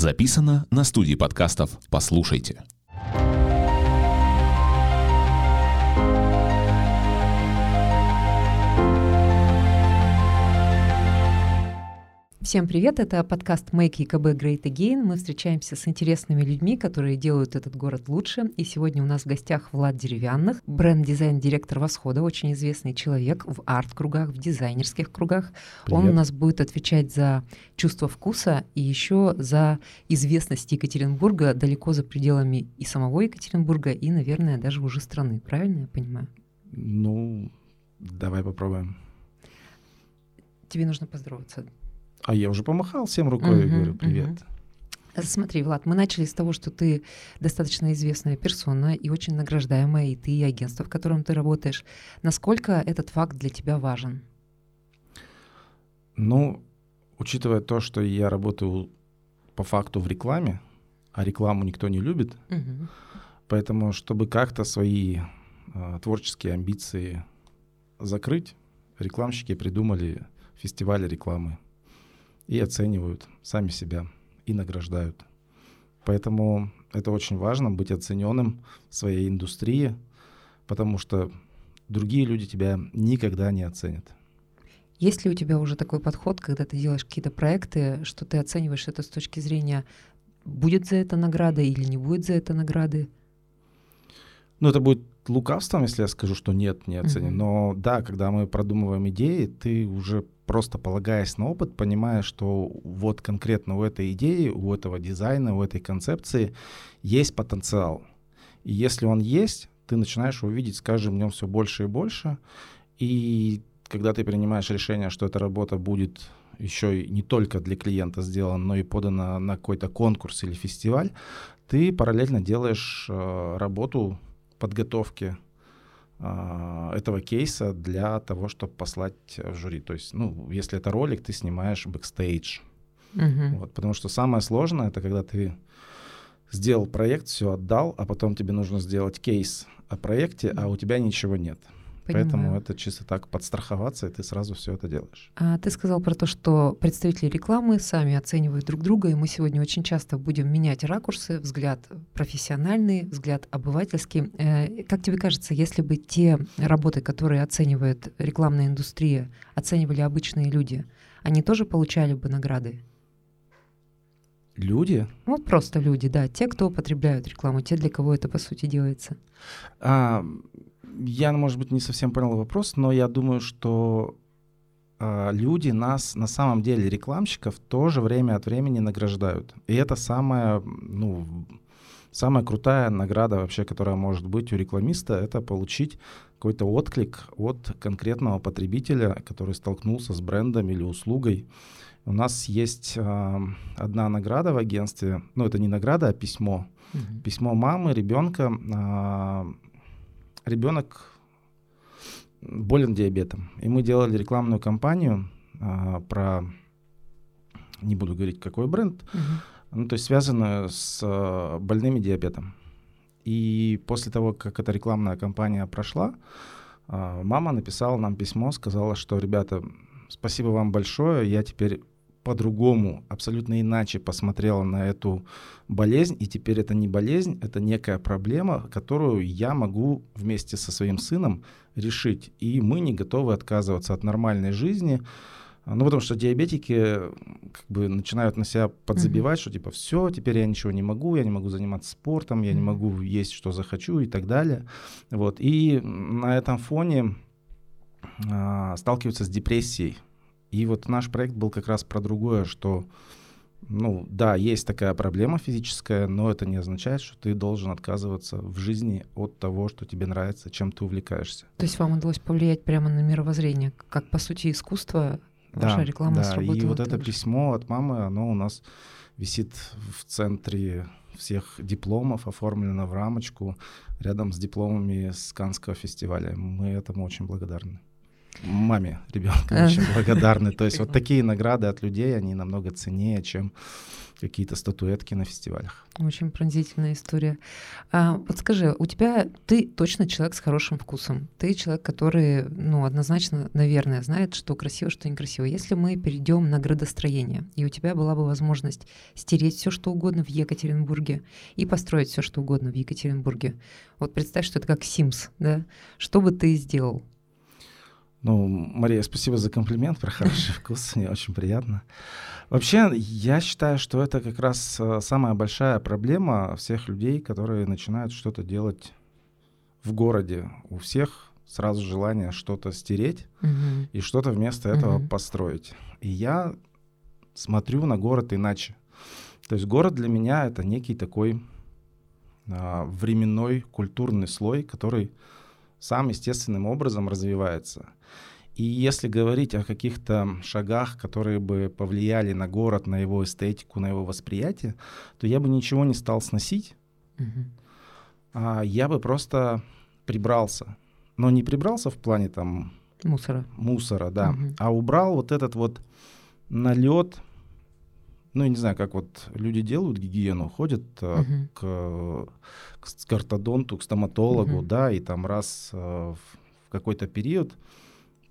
Записано на студии подкастов «Послушайте». Всем привет, это подкаст Make ЕКБ Great Again. Мы встречаемся с интересными людьми, которые делают этот город лучше. И сегодня у нас в гостях Влад Деревянных, бренд-дизайн-директор Восхода, очень известный человек в арт-кругах, в дизайнерских кругах. Привет. Он у нас будет отвечать за чувство вкуса и еще за известность Екатеринбурга далеко за пределами и самого Екатеринбурга, и, наверное, даже уже страны. Правильно я понимаю? Ну, давай попробуем. Тебе нужно поздороваться. А я уже помахал всем рукой и говорю привет. Uh-huh. Смотри, Влад, мы начали с того, что ты достаточно известная персона и очень награждаемая, и ты, и агентство, в котором ты работаешь. Насколько этот факт для тебя важен? Ну, учитывая то, что я работаю по факту в рекламе, а рекламу никто не любит, uh-huh. поэтому, чтобы как-то свои э, творческие амбиции закрыть, рекламщики придумали фестиваль рекламы и оценивают сами себя и награждают. Поэтому это очень важно быть оцененным в своей индустрии, потому что другие люди тебя никогда не оценят. Есть ли у тебя уже такой подход, когда ты делаешь какие-то проекты, что ты оцениваешь это с точки зрения, будет за это награда или не будет за это награды? Ну, это будет лукавством, если я скажу, что нет, не оценим. Uh-huh. Но да, когда мы продумываем идеи, ты уже просто полагаясь на опыт, понимая, что вот конкретно у этой идеи, у этого дизайна, у этой концепции есть потенциал. И если он есть, ты начинаешь его видеть с каждым днем все больше и больше. И когда ты принимаешь решение, что эта работа будет еще не только для клиента сделана, но и подана на какой-то конкурс или фестиваль, ты параллельно делаешь э, работу подготовки этого кейса для того, чтобы послать в жюри. То есть, ну, если это ролик, ты снимаешь бэкстейдж. Uh-huh. Вот, потому что самое сложное это когда ты сделал проект, все отдал, а потом тебе нужно сделать кейс о проекте, а у тебя ничего нет. Понимаю. Поэтому это чисто так подстраховаться, и ты сразу все это делаешь. А ты сказал про то, что представители рекламы сами оценивают друг друга, и мы сегодня очень часто будем менять ракурсы, взгляд профессиональный, взгляд обывательский. Э, как тебе кажется, если бы те работы, которые оценивает рекламная индустрия, оценивали обычные люди, они тоже получали бы награды? Люди? Ну, просто люди, да. Те, кто употребляют рекламу, те, для кого это, по сути, делается. А, я, может быть, не совсем понял вопрос, но я думаю, что э, люди нас, на самом деле, рекламщиков, тоже время от времени награждают. И это самая, ну, самая крутая награда вообще, которая может быть у рекламиста, это получить какой-то отклик от конкретного потребителя, который столкнулся с брендом или услугой. У нас есть э, одна награда в агентстве, ну это не награда, а письмо. Mm-hmm. Письмо мамы ребенка э, ребенок болен диабетом. И мы делали рекламную кампанию а, про, не буду говорить, какой бренд, uh-huh. ну, то есть связанную с а, больными диабетом. И после того, как эта рекламная кампания прошла, а, мама написала нам письмо, сказала, что, ребята, спасибо вам большое, я теперь по-другому, абсолютно иначе посмотрела на эту болезнь, и теперь это не болезнь, это некая проблема, которую я могу вместе со своим сыном решить. И мы не готовы отказываться от нормальной жизни, ну, потому что диабетики как бы начинают на себя подзабивать, mm-hmm. что типа все, теперь я ничего не могу, я не могу заниматься спортом, я mm-hmm. не могу есть, что захочу и так далее. Вот. И на этом фоне а, сталкиваются с депрессией. И вот наш проект был как раз про другое, что, ну, да, есть такая проблема физическая, но это не означает, что ты должен отказываться в жизни от того, что тебе нравится, чем ты увлекаешься. То есть вам удалось повлиять прямо на мировоззрение, как, по сути, искусство, ваша да, реклама да, сработала? и вот это же. письмо от мамы, оно у нас висит в центре всех дипломов, оформлено в рамочку рядом с дипломами с Канского фестиваля. Мы этому очень благодарны. Маме ребенка очень благодарны. То есть вот такие награды от людей, они намного ценнее, чем какие-то статуэтки на фестивалях. Очень пронзительная история. А, вот скажи, у тебя ты точно человек с хорошим вкусом. Ты человек, который, ну, однозначно, наверное, знает, что красиво, что некрасиво. Если мы перейдем на градостроение, и у тебя была бы возможность стереть все, что угодно в Екатеринбурге и построить все, что угодно в Екатеринбурге. Вот представь, что это как Sims, да? Что бы ты сделал? Ну, Мария, спасибо за комплимент про хороший вкус, мне очень приятно. Вообще, я считаю, что это как раз э, самая большая проблема всех людей, которые начинают что-то делать в городе. У всех сразу желание что-то стереть uh-huh. и что-то вместо этого uh-huh. построить. И я смотрю на город иначе. То есть город для меня это некий такой а, временной культурный слой, который сам естественным образом развивается. И если говорить о каких-то шагах, которые бы повлияли на город, на его эстетику, на его восприятие, то я бы ничего не стал сносить, угу. а я бы просто прибрался. Но не прибрался в плане там мусора, мусора, да, угу. а убрал вот этот вот налет. Ну, я не знаю, как вот люди делают гигиену, ходят угу. к, к картодонту, к стоматологу, угу. да, и там раз э, в какой-то период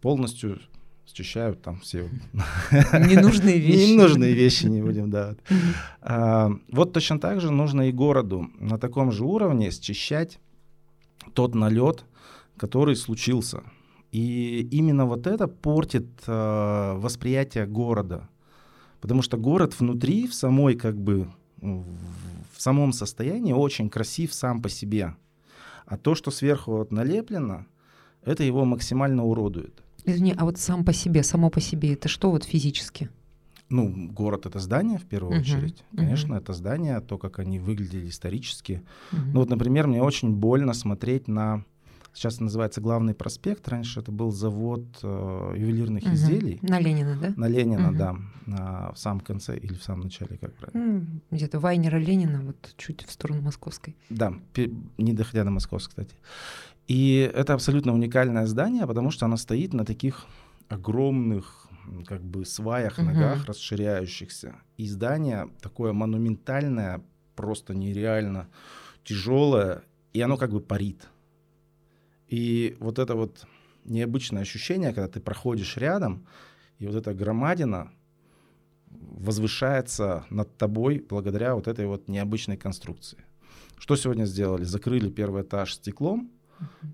полностью счищают там все ненужные вещи. Ненужные вещи не будем, да. А, вот точно так же нужно и городу на таком же уровне счищать тот налет, который случился. И именно вот это портит э, восприятие города. Потому что город внутри, в самой как бы, в самом состоянии очень красив сам по себе. А то, что сверху вот налеплено, это его максимально уродует. Извини, а вот сам по себе, само по себе, это что вот физически? Ну, город это здание в первую uh-huh, очередь. Конечно, uh-huh. это здание, то, как они выглядели исторически. Uh-huh. Ну вот, например, мне очень больно смотреть на Сейчас называется главный проспект. Раньше это был завод э, ювелирных угу. изделий. На Ленина, да? На Ленина, угу. да. На, в самом конце или в самом начале, как правильно? Где-то Вайнера Ленина, вот чуть в сторону Московской. Да, не доходя до Московской, кстати. И это абсолютно уникальное здание, потому что оно стоит на таких огромных как бы сваях, угу. ногах, расширяющихся. И здание такое монументальное, просто нереально тяжелое, и оно как бы парит. И вот это вот необычное ощущение, когда ты проходишь рядом, и вот эта громадина возвышается над тобой благодаря вот этой вот необычной конструкции. Что сегодня сделали? Закрыли первый этаж стеклом,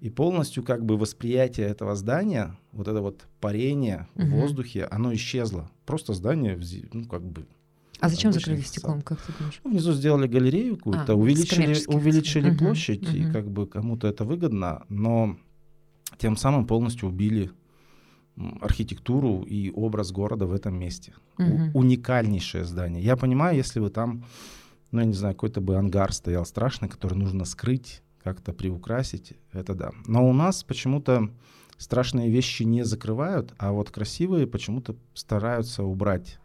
и полностью как бы восприятие этого здания, вот это вот парение в воздухе, оно исчезло. Просто здание, ну как бы... А зачем закрыли стеклом, как ты думаешь? Ну, внизу сделали галерею какую-то, а, увеличили, увеличили площадь, uh-huh. и как бы кому-то это выгодно, но тем самым полностью убили архитектуру и образ города в этом месте. Uh-huh. У- уникальнейшее здание. Я понимаю, если бы там, ну, я не знаю, какой-то бы ангар стоял страшный, который нужно скрыть, как-то приукрасить, это да. Но у нас почему-то страшные вещи не закрывают, а вот красивые почему-то стараются убрать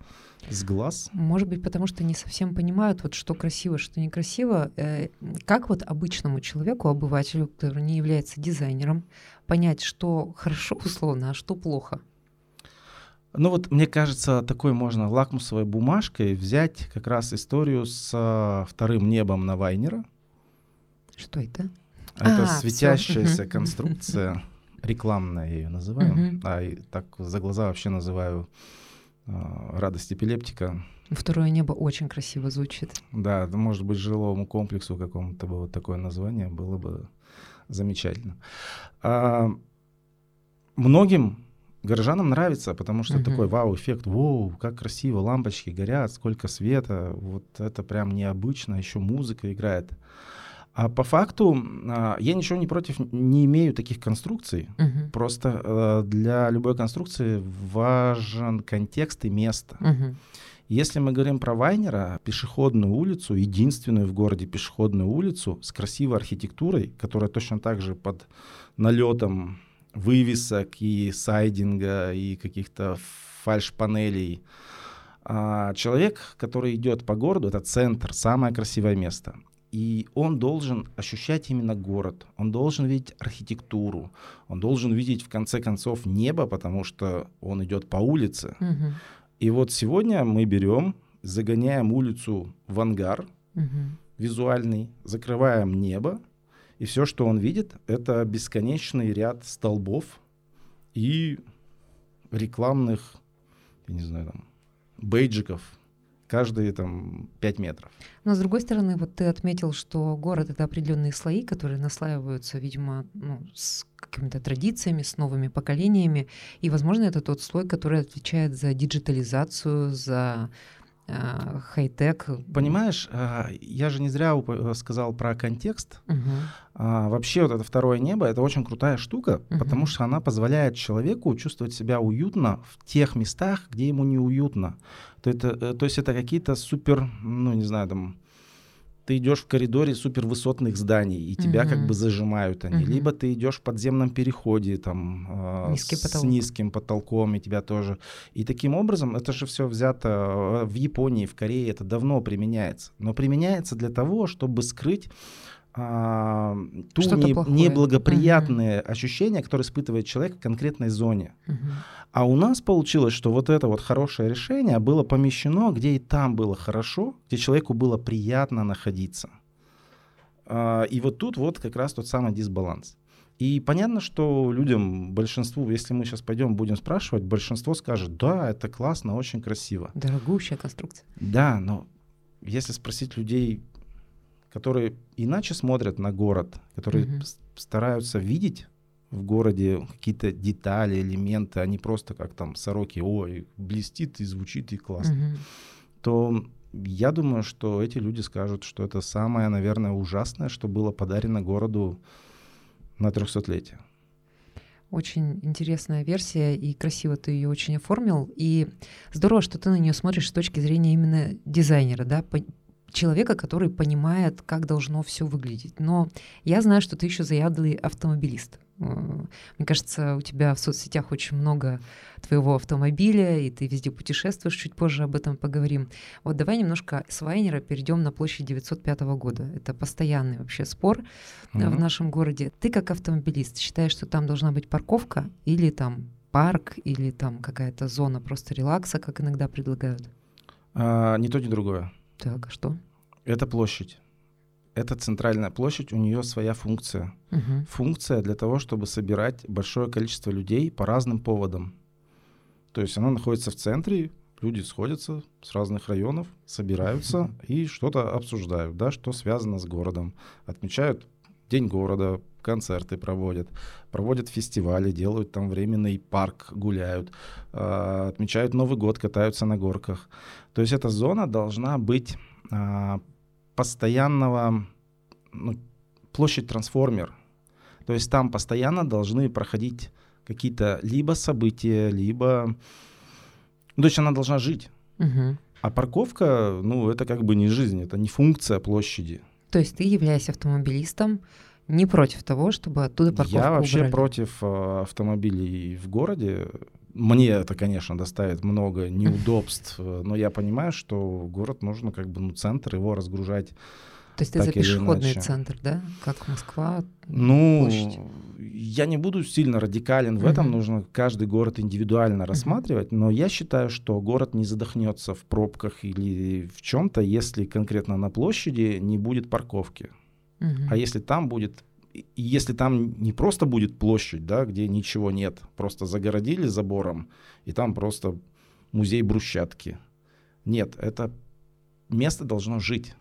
с глаз. Может быть, потому что не совсем понимают, вот что красиво, что некрасиво. Э, как вот обычному человеку, обывателю, который не является дизайнером, понять, что хорошо условно, а что плохо? Ну вот, мне кажется, такой можно лакмусовой бумажкой взять как раз историю с вторым небом на Вайнера, что это? Это а, светящаяся все. конструкция, рекламная я ее называю, а так за глаза вообще называю э, радость эпилептика. Второе небо очень красиво звучит. Да, может быть, жилому комплексу какому-то бы вот такое название было бы замечательно. А, многим горожанам нравится, потому что такой вау-эффект, вау, как красиво, лампочки горят, сколько света, вот это прям необычно, еще музыка играет. А по факту а, я ничего не против, не имею таких конструкций. Uh-huh. Просто э, для любой конструкции важен контекст и место. Uh-huh. Если мы говорим про Вайнера, пешеходную улицу, единственную в городе пешеходную улицу с красивой архитектурой, которая точно так же под налетом вывесок и сайдинга и каких-то фальш-панелей. А человек, который идет по городу, это центр, самое красивое место. И он должен ощущать именно город, он должен видеть архитектуру, он должен видеть в конце концов небо, потому что он идет по улице. Мгм. И вот сегодня мы берем, загоняем улицу в ангар Мгм. визуальный, закрываем небо, и все, что он видит, это бесконечный ряд столбов и рекламных, я не знаю, там, бейджиков каждые там 5 метров. Но с другой стороны, вот ты отметил, что город это определенные слои, которые наслаиваются, видимо, ну, с какими-то традициями, с новыми поколениями. И, возможно, это тот слой, который отвечает за диджитализацию, за э, хай-тек. Понимаешь, а, я же не зря уп- сказал про контекст. А, Вообще вот это второе небо — это очень крутая штука, Мгм. потому что она позволяет человеку чувствовать себя уютно в тех местах, где ему неуютно. То, это, э, то есть это какие-то супер, ну не знаю, там ты идешь в коридоре супер высотных зданий, и тебя как Мгм. бы зажимают они. Мгм. Либо ты идешь в подземном переходе там Низкий с потолок. низким потолком, и тебя тоже. И таким образом, это же все взято э, в Японии, в Корее, это давно применяется. Но применяется для того, чтобы скрыть а, ту не- неблагоприятные ощущения, которые испытывает человек в конкретной зоне. Мгм. А у нас получилось, что вот это вот хорошее решение было помещено, где и там было хорошо, где человеку было приятно находиться. А, И вот тут вот как раз тот самый дисбаланс. И понятно, что людям, большинству, если мы сейчас пойдем будем спрашивать, большинство скажет, да, это классно, очень красиво. Дорогущая конструкция. Да, но если спросить людей, которые иначе смотрят на город, которые с- стараются видеть в городе какие-то детали, элементы, а не просто как там сороки, ой, блестит и звучит и классно, Мгм. то я думаю, что эти люди скажут, что это самое, наверное, ужасное, что было подарено городу на 300-летие. Очень интересная версия, и красиво ты ее очень оформил. И здорово, что ты на нее смотришь с точки зрения именно дизайнера, да, человека, который понимает, как должно все выглядеть. Но я знаю, что ты еще заядлый автомобилист. Э, Мне кажется, у тебя в соцсетях очень много твоего автомобиля, и ты везде путешествуешь. Чуть позже об этом поговорим. Вот давай немножко с Вайнера перейдем на площадь 905 года. Это постоянный вообще спор э, в нашем городе. Ты как автомобилист считаешь, что там должна быть парковка или там парк, или там какая-то зона просто релакса, как иногда предлагают? А, ни то, ни другое. Так, а что? Это площадь. Это центральная площадь, у нее своя функция. Мгм. функция для того, чтобы собирать большое количество людей по разным поводам. То есть она находится в центре, люди сходятся с разных районов, собираются и что-то обсуждают, да, что связано с городом. Отмечают День города, концерты проводят, проводят фестивали, делают там временный парк, гуляют, а, отмечают Новый год, катаются на горках. То есть эта зона должна быть а, постоянного, ну, площадь-трансформер. То есть там постоянно должны проходить какие-то либо события, либо... Ну, то есть она должна жить. Мгм. А парковка, ну, это как бы не жизнь, это не функция площади. То есть ты, являясь автомобилистом, не против того, чтобы оттуда парковку Я вообще убрали? против э, автомобилей в городе. Мне это, конечно, доставит много неудобств, э, но я понимаю, что город нужно как бы, ну, центр его разгружать То есть ты за пешеходный центр, да? Как Москва? Ну, площадь. я не буду сильно радикален в этом, Мгм. нужно каждый город индивидуально рассматривать, но я считаю, что город не задохнется в пробках или в чем-то, если конкретно на площади не будет парковки. А если там будет, если там не просто будет площадь, да, где ничего нет, просто загородили забором, и там просто музей брусчатки. Нет, это место должно жить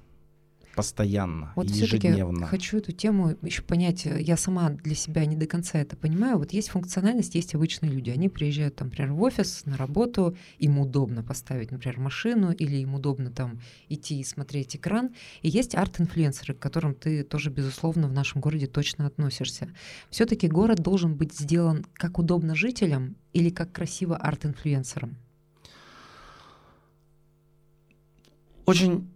постоянно, Вот ежедневно. хочу эту тему еще понять. Я сама для себя не до конца это понимаю. Вот есть функциональность, есть обычные люди. Они приезжают, там, например, в офис, на работу, им удобно поставить, например, машину, или им удобно там идти и смотреть экран. И есть арт-инфлюенсеры, к которым ты тоже, безусловно, в нашем городе точно относишься. Все-таки город должен быть сделан как удобно жителям или как красиво арт-инфлюенсерам? Очень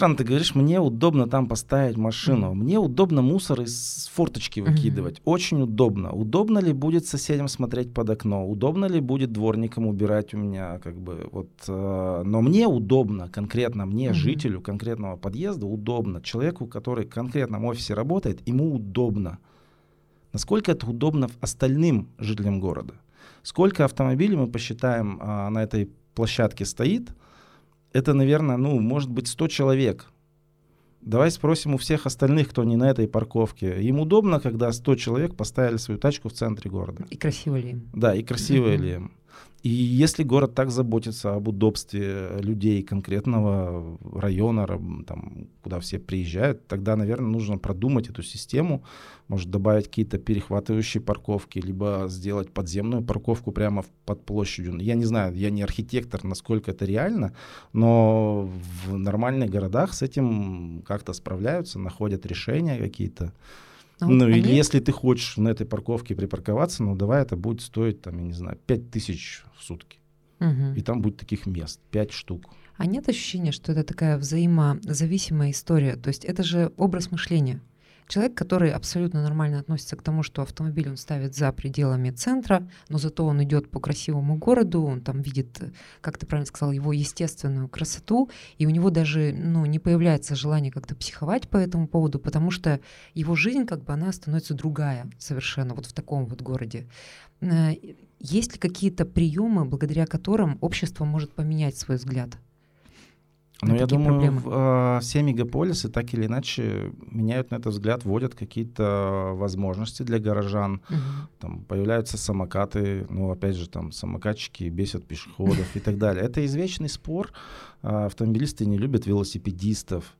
странно, ты говоришь, мне удобно там поставить машину, мне удобно мусор из форточки выкидывать, mm-hmm. очень удобно. Удобно ли будет соседям смотреть под окно, удобно ли будет дворникам убирать у меня, как бы, вот, э, но мне удобно, конкретно мне, mm-hmm. жителю конкретного подъезда, удобно. Человеку, который в конкретном офисе работает, ему удобно. Насколько это удобно остальным жителям города? Сколько автомобилей мы посчитаем а, на этой площадке стоит? Это, наверное, ну, может быть, 100 человек. Давай спросим у всех остальных, кто не на этой парковке. Им удобно, когда 100 человек поставили свою тачку в центре города. И красиво ли им? Да, и красиво mm-hmm. ли им. И если город так заботится об удобстве людей конкретного района, там, куда все приезжают, тогда, наверное, нужно продумать эту систему, может добавить какие-то перехватывающие парковки, либо сделать подземную парковку прямо под площадью. Я не знаю, я не архитектор, насколько это реально, но в нормальных городах с этим как-то справляются, находят решения какие-то. А ну, или если ты хочешь на этой парковке припарковаться, ну, давай это будет стоить, там, я не знаю, 5 тысяч в сутки. Угу. И там будет таких мест, 5 штук. А нет ощущения, что это такая взаимозависимая история? То есть это же образ мышления. Человек, который абсолютно нормально относится к тому, что автомобиль он ставит за пределами центра, но зато он идет по красивому городу, он там видит, как ты правильно сказал, его естественную красоту, и у него даже ну, не появляется желание как-то психовать по этому поводу, потому что его жизнь как бы она становится другая совершенно вот в таком вот городе. Э, есть ли какие-то приемы, благодаря которым общество может поменять свой взгляд? Ну, я думаю, в, э, все мегаполисы так или иначе меняют на этот взгляд, вводят какие-то возможности для горожан. Угу. Там появляются самокаты, ну, опять же, там самокатчики бесят пешеходов и так далее. Это извечный спор. Э, автомобилисты не любят велосипедистов.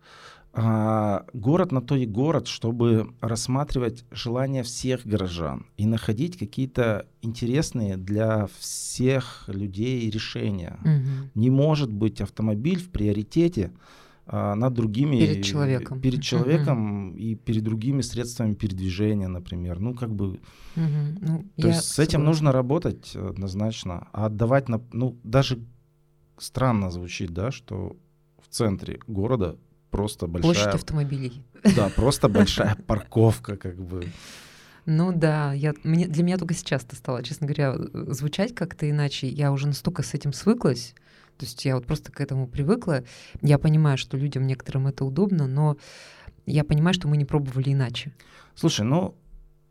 А, город на то и город, чтобы рассматривать желания всех горожан и находить какие-то интересные для всех людей решения. Угу. Не может быть автомобиль в приоритете а, над другими перед человеком, перед человеком угу. и перед другими средствами передвижения, например. Ну как бы, угу. ну, то есть с этим нужно работать однозначно, а отдавать на, ну даже странно звучит, да, что в центре города просто большая... Площадь автомобилей. Да, просто большая парковка как бы. Ну да, я, мне, для меня только сейчас это стало, честно говоря, звучать как-то иначе. Я уже настолько с этим свыклась, то есть я вот просто к этому привыкла. Я понимаю, что людям некоторым это удобно, но я понимаю, что мы не пробовали иначе. Слушай, ну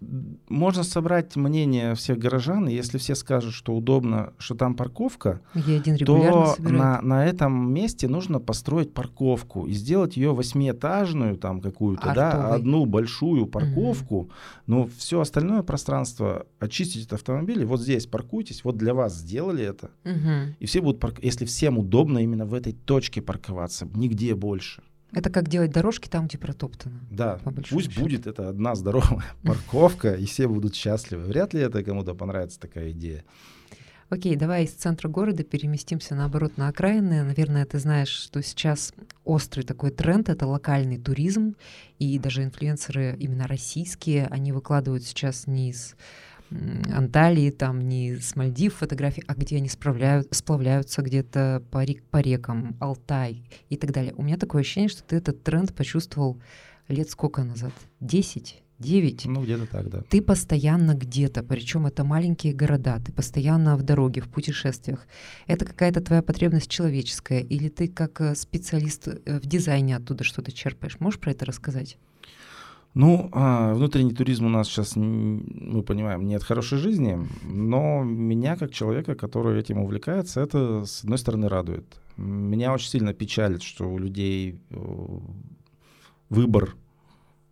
можно собрать мнение всех горожан, и если все скажут, что удобно, что там парковка, то на, на этом месте нужно построить парковку и сделать ее восьмиэтажную, там какую-то, да, одну большую парковку, угу. но все остальное пространство очистить от автомобилей, вот здесь паркуйтесь, вот для вас сделали это, угу. и все будут, парк... если всем удобно именно в этой точке парковаться, нигде больше. Это как делать дорожки там, где протоптано. Да, пусть счету. будет это одна здоровая парковка, и все будут счастливы. Вряд ли это кому-то понравится такая идея. Окей, давай из центра города переместимся наоборот на окраины. Наверное, ты знаешь, что сейчас острый такой тренд — это локальный туризм, и даже инфлюенсеры именно российские, они выкладывают сейчас не из Анталии, там не с Мальдив фотографии, а где они справляют, сплавляются где-то по, рек, по рекам, Алтай и так далее. У меня такое ощущение, что ты этот тренд почувствовал лет сколько назад? Десять? девять? Ну, где-то так, да. Ты постоянно где-то, причем это маленькие города, ты постоянно в дороге, в путешествиях. Это какая-то твоя потребность человеческая, или ты как э, специалист э, в дизайне оттуда что-то черпаешь? Можешь про это рассказать? Ну, а, внутренний туризм у нас сейчас, мы понимаем, нет хорошей жизни, но меня, как человека, который этим увлекается, это, с одной стороны, радует. Меня очень сильно печалит, что у людей э, выбор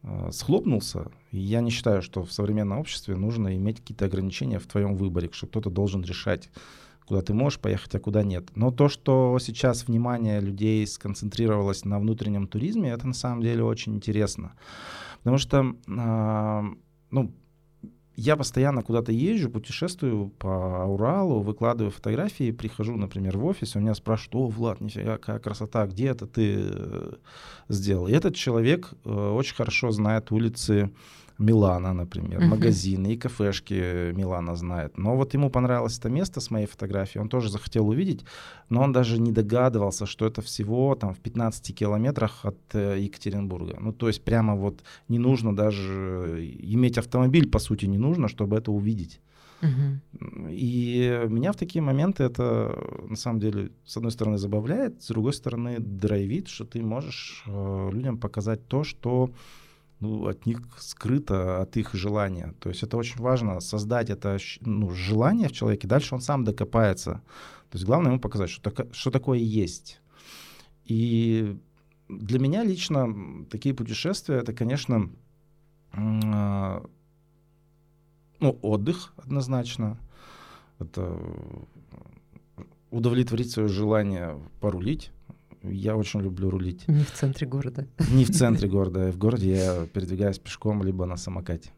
э, схлопнулся. Я не считаю, что в современном обществе нужно иметь какие-то ограничения в твоем выборе, что кто-то должен решать, куда ты можешь поехать, а куда нет. Но то, что сейчас внимание людей сконцентрировалось на внутреннем туризме, это на самом деле очень интересно. Потому что, э, ну, я постоянно куда-то езжу, путешествую по Уралу, выкладываю фотографии, прихожу, например, в офис, у меня спрашивают, о, Влад, нифига, какая красота, где это ты э, сделал? И этот человек э, очень хорошо знает улицы Милана, например, Мгм. магазины и кафешки Милана знает. Но вот ему понравилось это место с моей фотографией, он тоже захотел увидеть, но он даже не догадывался, что это всего там в 15 километрах от э, Екатеринбурга. Ну, то есть прямо вот не нужно даже иметь автомобиль, по сути, не нужно, чтобы это увидеть. Мгм. И меня в такие моменты это, на самом деле, с одной стороны забавляет, с другой стороны драйвит, что ты можешь э, людям показать то, что ну, от них скрыто, от их желания. То есть это очень важно, создать это ну, желание в человеке, дальше он сам докопается. То есть главное ему показать, что, тако- что такое есть. И для меня лично такие путешествия, это, конечно, а, ну, отдых однозначно. Это удовлетворить свое желание порулить. Я очень люблю рулить. Не в центре города. Не в центре города, а в городе я передвигаюсь пешком либо на самокате.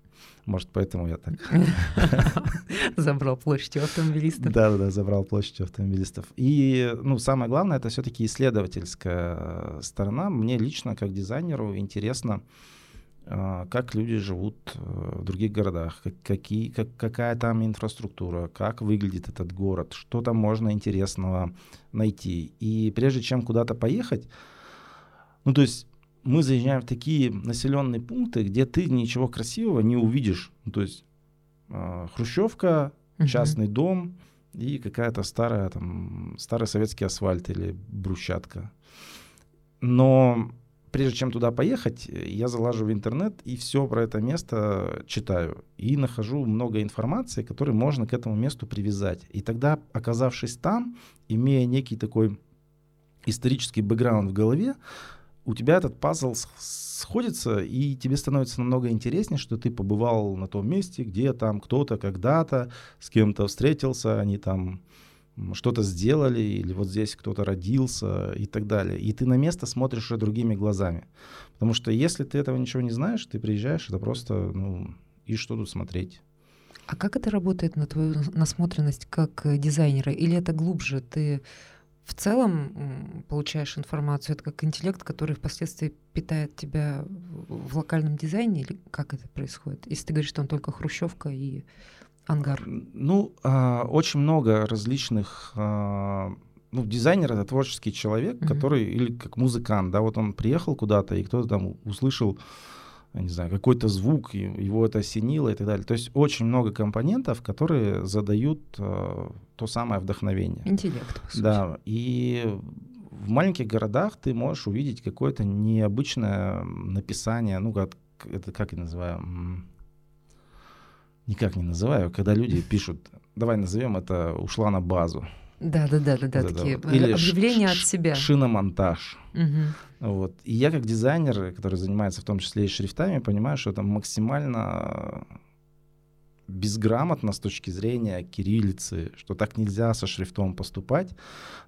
Может, поэтому я так. Забрал площадь у автомобилистов. Да, да, забрал площадь у автомобилистов. И, ну, самое главное, это все-таки исследовательская сторона. Мне лично, как дизайнеру, интересно, как люди живут э, в других городах, как- какие, как, какая там инфраструктура, как выглядит этот город, что там можно интересного найти. И прежде чем куда-то поехать, ну, то есть мы заезжаем в такие населенные пункты, где ты ничего красивого не увидишь. Ну, то есть а, хрущевка, частный дом и какая-то старая там старый советский асфальт или брусчатка. Но прежде чем туда поехать, я залажу в интернет и все про это место читаю и нахожу много информации, которую можно к этому месту привязать. И тогда, оказавшись там, имея некий такой исторический бэкграунд в голове, у тебя этот пазл сходится, и тебе становится намного интереснее, что ты побывал на том месте, где там кто-то когда-то с кем-то встретился, они там что-то сделали, или вот здесь кто-то родился и так далее. И ты на место смотришь уже другими глазами. Потому что если ты этого ничего не знаешь, ты приезжаешь, это просто, ну, и что тут смотреть? А как это работает на твою насмотренность как э, дизайнера? Или это глубже? Ты в целом получаешь информацию, это как интеллект, который впоследствии питает тебя в локальном дизайне, или как это происходит? Если ты говоришь, что он только хрущевка и ангар. Ну, а, очень много различных... а, ну, дизайнер — это творческий человек, Мгм. который, или как музыкант, да, вот он приехал куда-то, и кто-то там услышал, я не знаю, какой-то звук, его это осенило и так далее. То есть очень много компонентов, которые задают а, то самое вдохновение. Интеллект, по сути. Да, и в маленьких городах ты можешь увидеть какое-то необычное написание, ну, как, это как я называю, никак не называю, когда люди пишут, давай назовем это «ушла на базу». Да, да, да, да, да, Вот такие вот. Или объявления от себя. Шиномонтаж. Мгм. Вот. И я как дизайнер, который занимается в том числе и шрифтами, понимаю, что это максимально безграмотно с точки зрения кириллицы, что так нельзя со шрифтом поступать.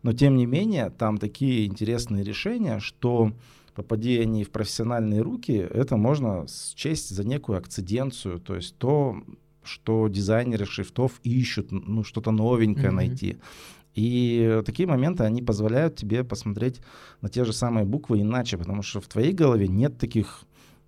Но тем не менее, там такие интересные решения, что попади они в профессиональные руки, это можно счесть за некую акциденцию, то есть то, что дизайнеры шрифтов ищут, ну, что-то новенькое Мгм. найти. И такие моменты, они позволяют тебе посмотреть на те же самые буквы иначе, потому что в твоей голове нет таких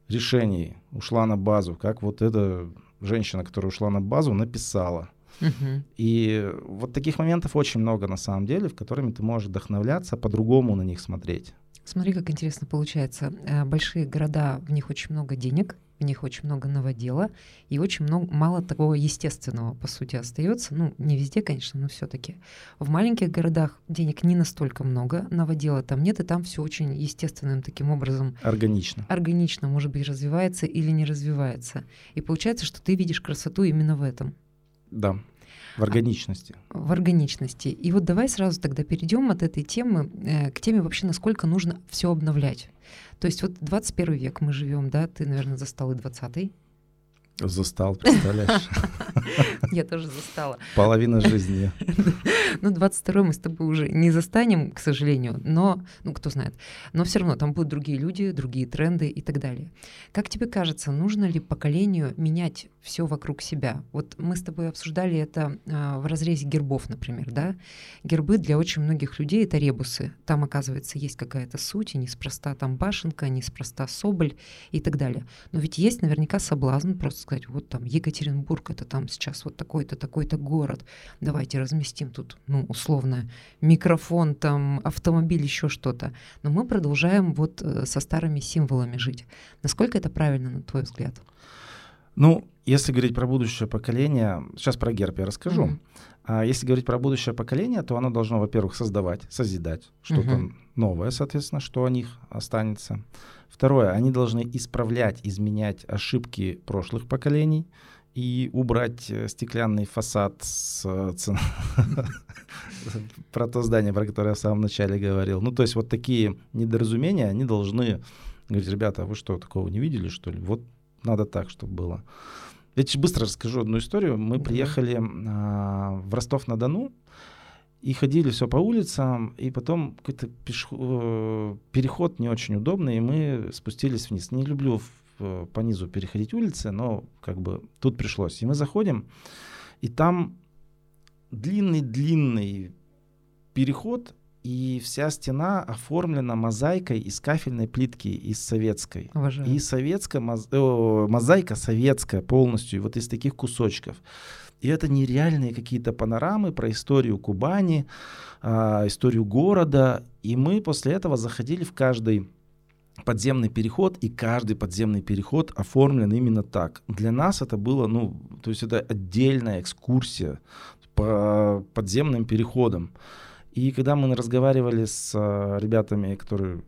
решений. Ушла на базу, как вот эта женщина, которая ушла на базу, написала. Мгм. И вот таких моментов очень много на самом деле, в которыми ты можешь вдохновляться, по-другому на них смотреть. Смотри, как интересно получается. Э, Большие города, в них очень много денег, в них очень много новодела, и очень много, мало такого естественного, по сути, остается. Ну, не везде, конечно, но все-таки. В маленьких городах денег не настолько много, новодела там нет, и там все очень естественным таким образом Органично. органично, может быть, развивается или не развивается. И получается, что ты видишь красоту именно в этом. Да, в органичности. в органичности. И вот давай сразу тогда перейдем от этой темы э, к теме вообще, насколько нужно все обновлять. То есть вот 21 век мы живем, да, ты, наверное, застал и 20-й. Застал, представляешь? Я тоже застала. Половина жизни. Ну, 22 мы с тобой уже не застанем, к сожалению, но, ну, кто знает. Но все равно там будут другие люди, другие тренды и так далее. Как тебе кажется, нужно ли поколению менять все вокруг себя? Вот мы с тобой обсуждали это а, в разрезе гербов, например, да? Гербы для очень многих людей — это ребусы. Там, оказывается, есть какая-то суть, и неспроста там башенка, неспроста соболь и так далее. Но ведь есть наверняка соблазн просто сказать, вот там Екатеринбург, это там сейчас вот такой-то, такой-то город, давайте разместим тут, ну, условно, микрофон, там, автомобиль, еще что-то. Но мы продолжаем вот э, со старыми символами жить. Насколько это правильно, на твой взгляд? Ну, если говорить про будущее поколение, сейчас про герб я расскажу. Mm-hmm. А если говорить про будущее поколение, то оно должно, во-первых, создавать, созидать что-то mm-hmm. новое, соответственно, что о них останется. Второе, они должны исправлять, изменять ошибки прошлых поколений и убрать э, стеклянный фасад с про то здание, про которое я в самом начале говорил. Ну, то есть вот такие недоразумения, они должны говорить, ребята, а вы что, такого не видели, что ли? Вот надо так, чтобы было. Я тебе быстро расскажу одну историю. Мы приехали а, в Ростов-на-Дону, и ходили все по улицам, и потом какой-то пешх... Э, переход не очень удобный, и мы спустились вниз. Не люблю в... по низу переходить улицы, но как бы тут пришлось. И мы заходим, и там длинный-длинный переход, и вся стена оформлена мозаикой из кафельной плитки, из советской. Уважаю. И советская моз... О, мозаика советская полностью, вот из таких кусочков. И это нереальные какие-то панорамы про историю Кубани, э, историю города. И мы после этого заходили в каждый подземный переход, и каждый подземный переход оформлен именно так. Для нас это было, ну, то есть это отдельная экскурсия по подземным переходам. И когда мы разговаривали с э, ребятами, которые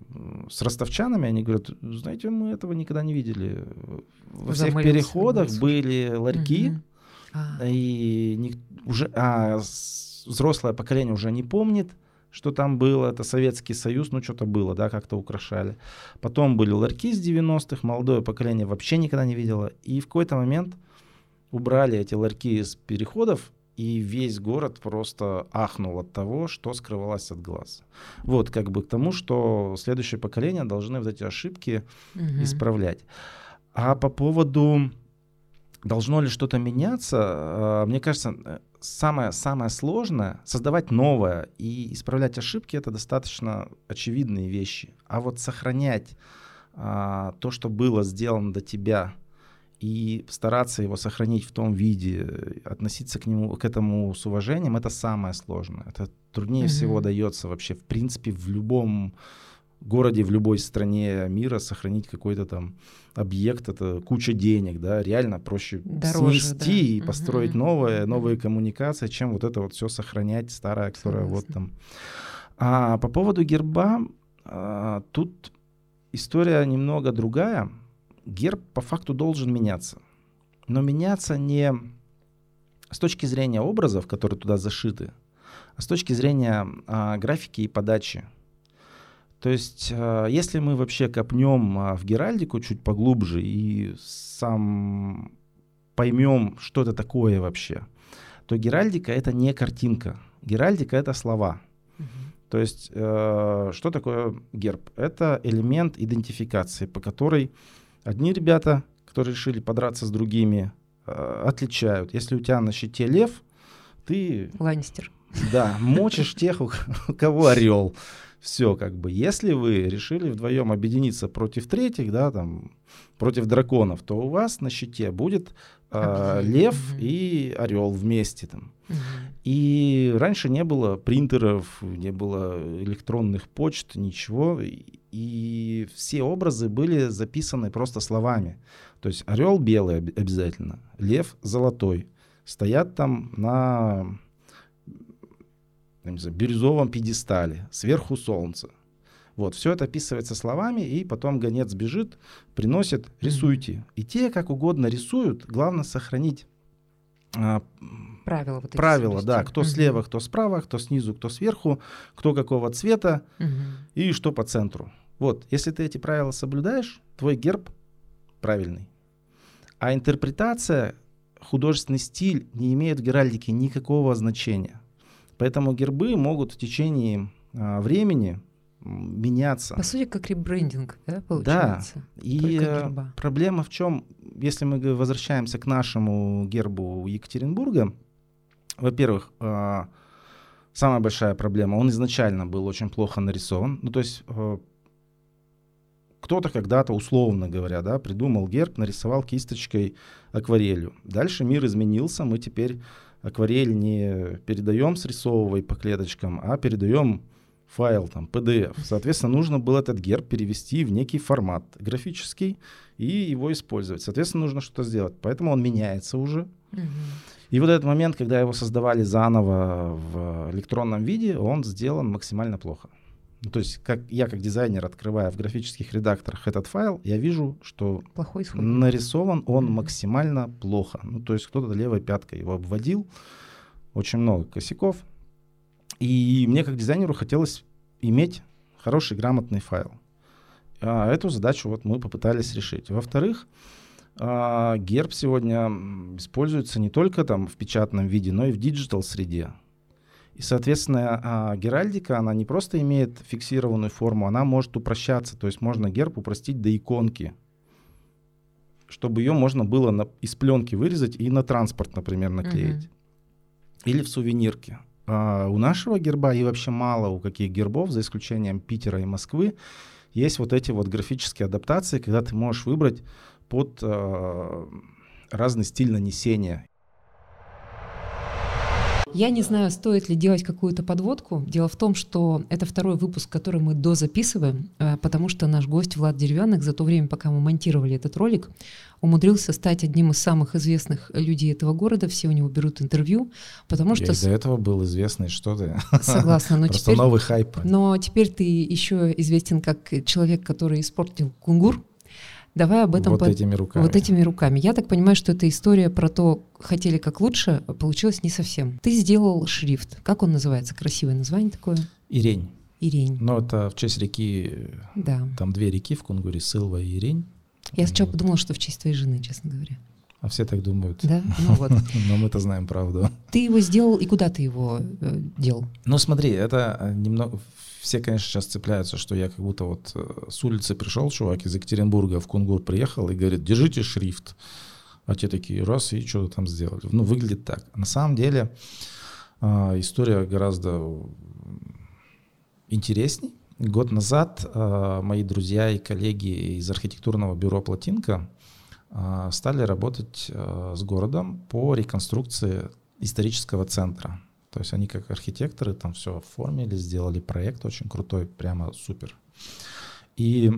с ростовчанами, они говорят, знаете, мы этого никогда не видели. Во всех переходах были ларьки, угу. И не, уже, а взрослое поколение уже не помнит, что там было, это Советский Союз, ну что-то было, да, как-то украшали. Потом были ларьки с 90-х, молодое поколение вообще никогда не видело. И в какой-то момент убрали эти ларьки из переходов, и весь город просто ахнул от того, что скрывалось от глаз. Вот как бы к тому, что следующее поколение должны вот эти ошибки угу. исправлять. А по поводу Должно ли что-то меняться? А, мне кажется, э, самое, самое сложное — создавать новое и исправлять ошибки — это достаточно очевидные вещи. А вот сохранять а, то, что было сделано до тебя, и стараться его сохранить в том виде, относиться к нему, к этому с уважением, это самое сложное. Это труднее mm-hmm. всего дается вообще, в принципе, в любом городе, в любой стране мира сохранить какой-то там объект, это куча денег, да, реально проще Дороже, снести да. и построить угу. новое, новые коммуникации, чем вот это вот все сохранять старое, которое Согласна. вот там. А по поводу герба, а, тут история немного другая. Герб по факту должен меняться, но меняться не с точки зрения образов, которые туда зашиты, а с точки зрения а, графики и подачи. То есть, э, если мы вообще копнем а, в Геральдику чуть поглубже и сам поймем, что это такое вообще, то Геральдика это не картинка. Геральдика это слова. Угу. То есть, э, что такое герб? Это элемент идентификации, по которой одни ребята, которые решили подраться с другими, э, отличают. Если у тебя на щите лев, ты... Ланнистер. Да, мочишь тех, у кого орел все как бы. Если вы решили вдвоем объединиться против третьих, да, там, против драконов, то у вас на щите будет э, лев и орел вместе там. Угу. И раньше не было принтеров, не было электронных почт, ничего. И все образы были записаны просто словами. То есть орел белый обязательно, лев золотой. Стоят там на знаю, бирюзовом пьедестале, сверху солнце. Вот, все это описывается словами, и потом гонец бежит, приносит, рисуйте. И те как угодно рисуют, главное сохранить правила. Вот правила, да, кто угу. слева, кто справа, кто снизу, кто сверху, кто какого цвета угу. и что по центру. Вот, если ты эти правила соблюдаешь, твой герб правильный. А интерпретация, художественный стиль не имеет в геральдике никакого значения. Поэтому гербы могут в течение а, времени меняться. По сути, как ребрендинг, да, получается? Да. И э, проблема в чем, если мы возвращаемся к нашему гербу Екатеринбурга, во-первых, а, самая большая проблема, он изначально был очень плохо нарисован. Ну, то есть э, кто-то когда-то, условно говоря, да, придумал герб, нарисовал кисточкой акварелью. Дальше мир изменился, мы теперь акварель не передаем срисовывай по клеточкам, а передаем файл, там, PDF. Соответственно, нужно было этот герб перевести в некий формат графический и его использовать. Соответственно, нужно что-то сделать. Поэтому он меняется уже. И вот этот момент, когда его создавали заново в электронном виде, он сделан максимально плохо. Ну, то есть как, я как дизайнер, открывая в графических редакторах этот файл, я вижу, что Плохой нарисован он mm-hmm. максимально плохо. Ну, то есть кто-то левой пяткой его обводил, очень много косяков. И мне как дизайнеру хотелось иметь хороший, грамотный файл. А эту задачу вот мы попытались решить. Во-вторых, а, герб сегодня используется не только там в печатном виде, но и в digital среде. И, соответственно, а, геральдика, она не просто имеет фиксированную форму, она может упрощаться. То есть можно герб упростить до иконки, чтобы ее можно было на, из пленки вырезать и на транспорт, например, наклеить. Uh-huh. Или в сувенирке. А у нашего герба и вообще мало у каких гербов, за исключением Питера и Москвы, есть вот эти вот графические адаптации, когда ты можешь выбрать под э, разный стиль нанесения. Я не знаю, стоит ли делать какую-то подводку. Дело в том, что это второй выпуск, который мы дозаписываем, э, потому что наш гость Влад Деревянных за то время, пока мы монтировали этот ролик, умудрился стать одним из самых известных людей этого города. Все у него берут интервью, потому что... Я до этого был известный, что ты. Согласна, но Просто теперь... новый хайп. Но теперь ты еще известен как человек, который испортил кунгур, Давай об этом... Вот под... этими руками. Вот этими руками. Я так понимаю, что эта история про то, хотели как лучше, получилось не совсем. Ты сделал шрифт. Как он называется? Красивое название такое? Ирень. Ирень. Ну, это в честь реки... Да. Там две реки в Кунгуре, Сылва и Ирень. Я сначала вот. подумала, что в честь твоей жены, честно говоря. А все так думают. Да? Ну вот. Но мы-то знаем правду. Ты его сделал, и куда ты его э, делал? Ну смотри, это э, немного все, конечно, сейчас цепляются, что я как будто вот э, с улицы пришел чувак из Екатеринбурга в Кунгур приехал и говорит, держите шрифт. А те такие, раз, и что-то там сделали. Ну, выглядит так. На самом деле э, история гораздо интересней. Год назад э, мои друзья и коллеги из архитектурного бюро «Плотинка» э, стали работать с городом по реконструкции исторического центра. То есть они как архитекторы там все оформили, сделали проект очень крутой, прямо супер. И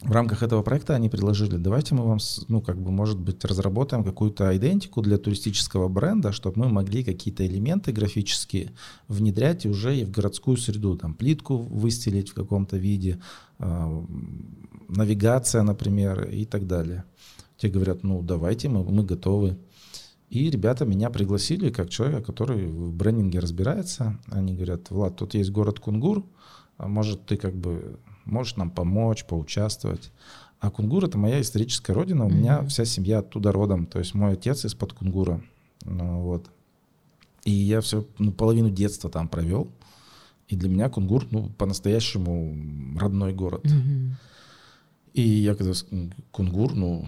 в рамках этого проекта они предложили, давайте мы вам, ну, как бы, может быть, разработаем какую-то идентику для туристического бренда, чтобы мы могли какие-то элементы графические внедрять уже и в городскую среду, там, плитку выстелить в каком-то виде, э, навигация, например, и так далее. Те говорят, ну, давайте, мы, мы готовы. И ребята меня пригласили как человека, который в брендинге разбирается. Они говорят, Влад, тут есть город Кунгур, а может ты как бы можешь нам помочь, поучаствовать. А Кунгур это моя историческая родина, у mm-hmm. меня вся семья оттуда родом, то есть мой отец из-под Кунгура. Ну, вот. И я все, ну, половину детства там провел. И для меня Кунгур, ну, по-настоящему родной город. Mm-hmm. И я когда Кунгур, ну,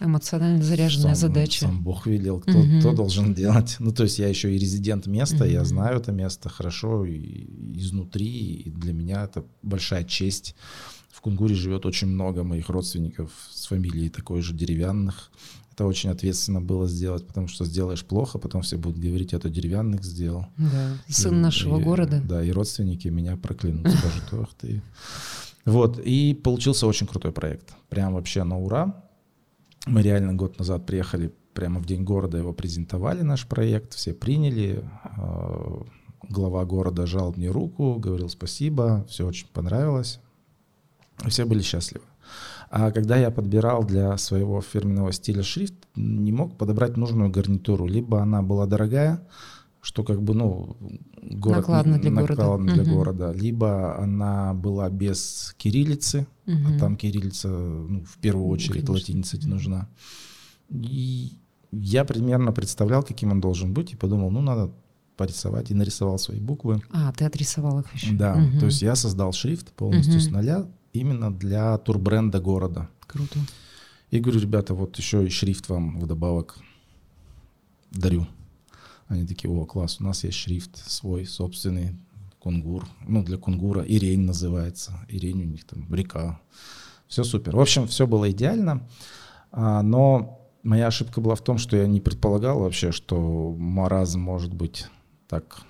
Эмоционально заряженная сам, задача. Сам Бог велел, кто, угу. кто должен делать. Ну, то есть я еще и резидент места, угу. я знаю это место хорошо и, изнутри, и для меня это большая честь. В Кунгуре живет очень много моих родственников с фамилией такой же деревянных. Это очень ответственно было сделать, потому что сделаешь плохо, потом все будут говорить, это деревянных сделал. Да, сын и, нашего и, города. Да, и родственники меня проклянут, скажут, ох ты. Вот, и получился очень крутой проект. Прям вообще на ура. Мы реально год назад приехали прямо в день города, его презентовали, наш проект, все приняли. А, глава города жал мне руку, говорил спасибо, все очень понравилось. все были счастливы. А когда я подбирал для своего фирменного стиля шрифт, не мог подобрать нужную гарнитуру. Либо она была дорогая, что как бы, ну, город накладно для накладно города. для Мгм. города. Либо она была без кириллицы, Мгм. а там кириллица, ну, в первую Ну, очередь, конечно. латиница Мгм. нужна. И я примерно представлял, каким он должен быть, и подумал, ну, надо порисовать, и нарисовал свои буквы. А, ты отрисовал их еще. Да, Мгм. то есть я создал шрифт полностью Мгм. с нуля именно для турбренда города. Круто. И говорю, ребята, вот еще и шрифт вам вдобавок дарю. Они такие, о, класс, у нас есть шрифт свой, собственный, кунгур. Ну, для кунгура Ирень называется. Ирень у них там река. Все супер. В общем, все было идеально. А, но моя ошибка была в том, что я не предполагал вообще, что маразм может быть так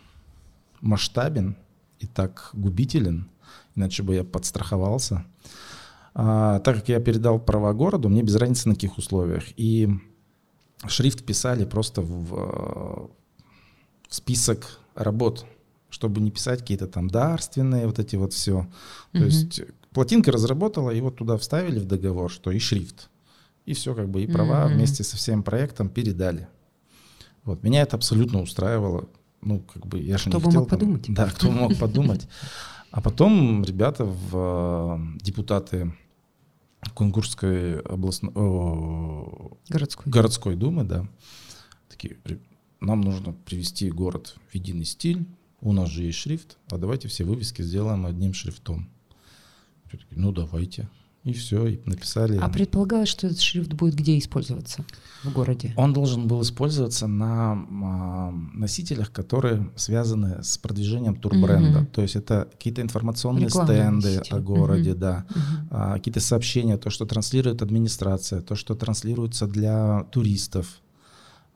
масштабен и так губителен. Иначе бы я подстраховался. А, так как я передал права городу, мне без разницы на каких условиях. И шрифт писали просто в, в список работ, чтобы не писать какие-то там дарственные, вот эти вот все. То Мгм. есть плотинка разработала, и вот туда вставили в договор, что и шрифт. И все как бы, и права Мгм. вместе со всем проектом передали. Вот, меня это абсолютно устраивало. Ну, как бы я же Кто не хотел... мог там- подумать. Да, кто мог подумать. А потом ребята в э, депутаты Кунгурской областной Городской. городской думы, да, такие, «Ре- нам нужно привести город в единый стиль, у нас же есть шрифт, а давайте все вывески сделаем одним шрифтом. Все такие, ну давайте. И все, и написали. А предполагалось, что этот шрифт будет где использоваться в городе? Он должен был использоваться на а, носителях, которые связаны с продвижением турбренда. Мгм. То есть это какие-то информационные Рекламные стенды носители. о городе, Мгм. да. Мгм. а, какие-то сообщения, то, что транслирует администрация, то, что транслируется для туристов.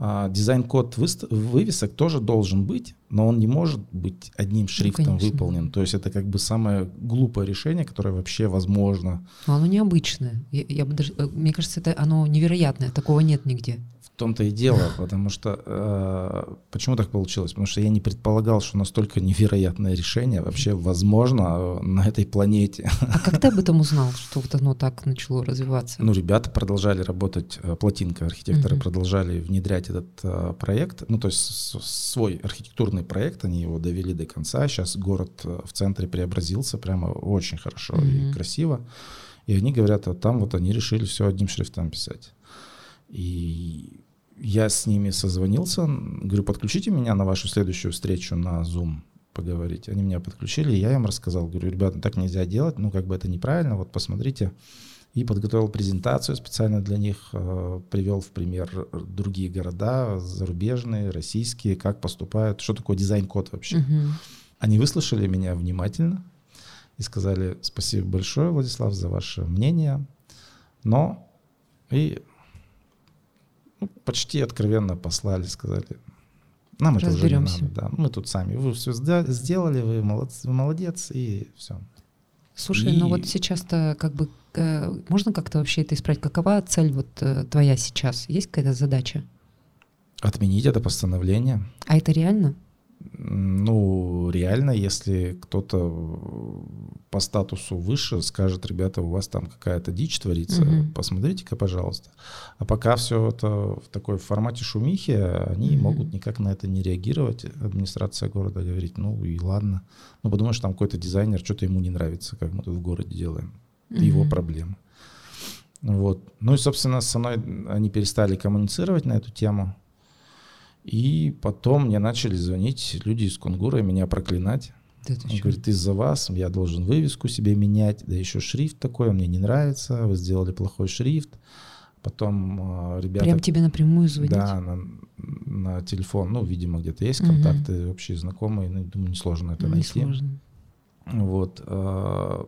А, Дизайн-код вывесок тоже должен быть, но он не может быть одним шрифтом Ну, конечно. выполнен. То есть это как бы самое глупое решение, которое вообще возможно. Но оно необычное. Я, я бы даже, э, мне кажется, это оно невероятное. Такого нет нигде. В том-то и дело, потому что э, почему так получилось? Потому что я не предполагал, что настолько невероятное решение вообще возможно э, на этой планете. А как ты об этом узнал, что вот оно так начало развиваться? Ну, ребята продолжали работать, э, плотинка, архитекторы Мгм. продолжали внедрять этот э, проект, ну, то есть свой архитектурный проект, они его довели до конца. Сейчас город э, в центре преобразился прямо очень хорошо и Мгм. красиво. И они говорят, вот там вот они решили все одним шрифтом писать. И я с ними созвонился, говорю, подключите меня на вашу следующую встречу на Zoom поговорить. Они меня подключили, и я им рассказал, говорю, ребята, так нельзя делать, ну как бы это неправильно, вот посмотрите. И подготовил презентацию специально для них, э, привел в пример другие города, зарубежные, российские, как поступают, что такое дизайн-код вообще. Мгм. Они выслушали меня внимательно и сказали спасибо большое, Владислав, за ваше мнение, но и ну, почти откровенно послали, сказали, нам это уже не надо, да, мы тут сами, вы все сделали, вы молодцы, вы молодец, и все. Слушай, ну И- вот сейчас-то как бы э, можно как-то вообще это исправить? Какова цель вот э, твоя сейчас? Есть какая-то задача? Отменить это постановление. А это реально? Ну, реально, если кто-то по статусу выше скажет, ребята, у вас там какая-то дичь творится, Мгм. посмотрите-ка, пожалуйста. А пока все это в такой формате шумихи, они Мгм. могут никак на это не реагировать. Администрация города говорит, ну и ладно. Ну, потому что там какой-то дизайнер, что-то ему не нравится, как мы тут в городе делаем. Это его Мгм. проблема. Вот. Ну и, собственно, со мной они перестали коммуницировать на эту тему. И потом мне начали звонить люди из Кунгура и меня проклинать. Да Он говорит, из-за вас я должен вывеску себе менять, да еще шрифт такой, мне не нравится, вы сделали плохой шрифт. Потом э, ребята... Прям тебе напрямую звонить? Да, на, на телефон, ну, видимо, где-то есть контакты общие, знакомые, ну, думаю, несложно это Ну, найти. Несложно. Вот. э,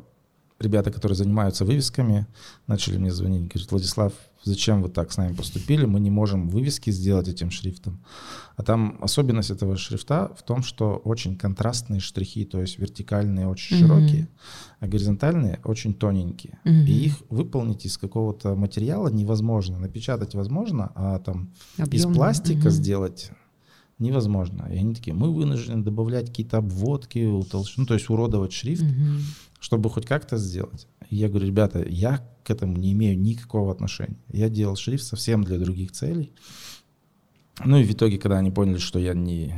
Ребята, которые занимаются вывесками, начали мне звонить. Говорят, Владислав, зачем вы так с нами поступили? Мы не можем вывески сделать этим шрифтом. А там особенность этого шрифта в том, что очень контрастные штрихи, то есть вертикальные очень Мгм. широкие, а горизонтальные очень тоненькие. Мгм. И их выполнить из какого-то материала невозможно. Напечатать возможно, а там из Объёмно. пластика Мгм. сделать невозможно. И они такие, мы вынуждены добавлять какие-то обводки, утолщ- ну, то есть уродовать шрифт, Мгм. чтобы хоть как-то сделать. И я говорю, ребята, я к этому не имею никакого отношения. Я делал шрифт совсем для других целей. Ну и в итоге, когда они поняли, что я не,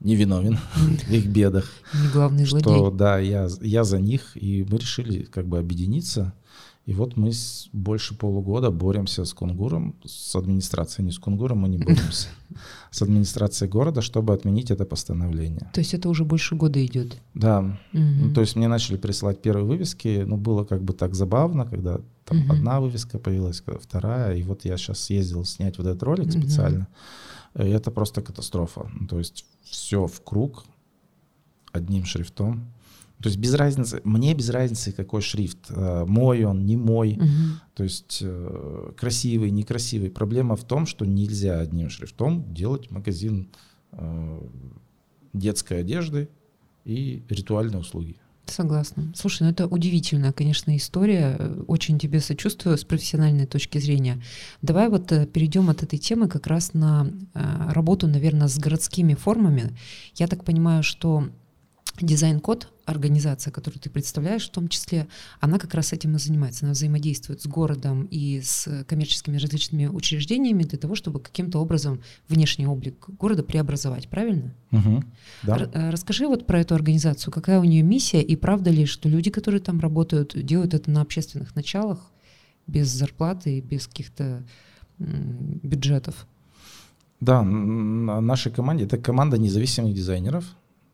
не виновен в их бедах. Не главный. Что, да, я, я за них, и мы решили как бы объединиться. И вот мы с, больше полугода боремся с Кунгуром, с администрацией, не с Кунгуром мы не боремся, с администрацией города, чтобы отменить это постановление. То есть это уже больше года идет? Да. Мгм. Ну, то есть мне начали присылать первые вывески, ну, было как бы так забавно, когда там Мгм. одна вывеска появилась, вторая, и вот я сейчас съездил снять вот этот ролик Мгм. специально, и это просто катастрофа. То есть все в круг, одним шрифтом. То есть без разницы, мне без разницы, какой шрифт, э, мой он, не мой, Мгм. то есть э, красивый, некрасивый. Проблема в том, что нельзя одним шрифтом делать магазин э, детской одежды и ритуальные услуги. Согласна. Слушай, ну это удивительная, конечно, история. Очень тебе сочувствую с профессиональной точки зрения. Давай вот перейдем от этой темы как раз на работу, наверное, с городскими формами. Я так понимаю, что дизайн-код, организация, которую ты представляешь, в том числе, она как раз этим и занимается. Она взаимодействует с городом и с коммерческими различными учреждениями для того, чтобы каким-то образом внешний облик города преобразовать. Правильно? Да. Р- э, Расскажи вот про эту организацию, какая у нее миссия, и правда ли, что люди, которые там работают, делают это на общественных началах, без зарплаты и без каких-то м, бюджетов? Да, нашей команде это команда независимых дизайнеров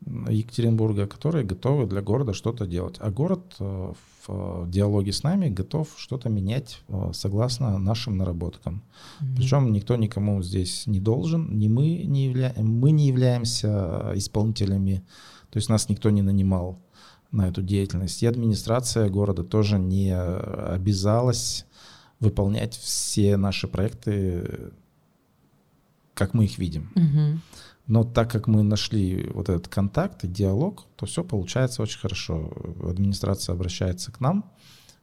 Екатеринбурга, которые готовы для города что-то делать. А город э, в диалоге с нами готов что-то менять э, согласно нашим наработкам. Мгм. Причем никто никому здесь не должен, ни мы не, явля... мы не являемся исполнителями, то есть нас никто не нанимал на эту деятельность. И администрация города тоже не обязалась выполнять все наши проекты, как мы их видим. Мгм. Но так как мы нашли вот этот контакт и диалог, то все получается очень хорошо. Администрация обращается к нам,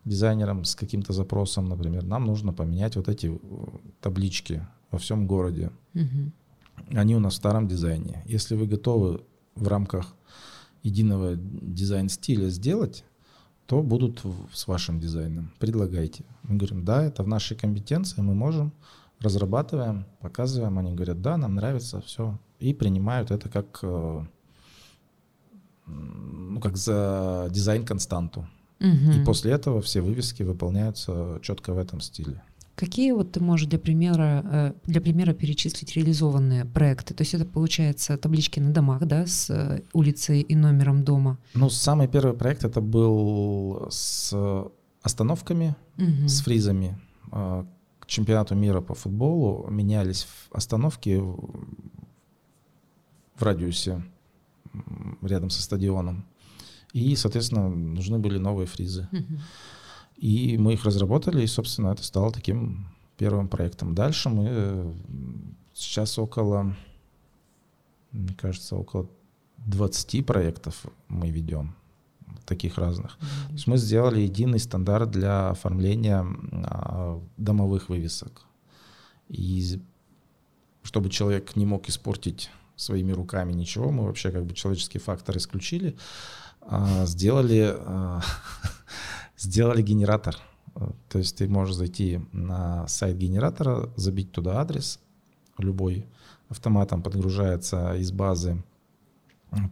дизайнерам, с каким-то запросом, например, нам нужно поменять вот эти э, таблички во всем городе. Мгм. Они у нас в старом дизайне. Если вы готовы в рамках единого дизайн-стиля сделать, то будут с вашим дизайном. Предлагайте. Мы говорим, да, это в нашей компетенции, мы можем, разрабатываем, показываем. Они говорят, да, нам нравится, все. И принимают это как, э, ну, как за дизайн-константу. Мгм. И после этого все вывески выполняются четко в этом стиле. Какие вот ты можешь для примера, э, для примера перечислить реализованные проекты? То есть это получается таблички на домах, да, с э, улицей и номером дома. Ну, самый первый проект это был с остановками, Мгм. с фризами. К чемпионату мира по футболу менялись остановки в радиусе рядом со стадионом. И, соответственно, нужны были новые фризы. И мы их разработали, и, собственно, это стало таким первым проектом. Дальше мы э, сейчас около, мне кажется, около 20 проектов мы ведем, таких разных. То есть мы сделали единый стандарт для оформления а, домовых вывесок. И чтобы человек не мог испортить своими руками ничего, мы вообще как бы человеческий фактор исключили, а, сделали, а, сделали генератор. То есть ты можешь зайти на сайт генератора, забить туда адрес любой, автоматом подгружается из базы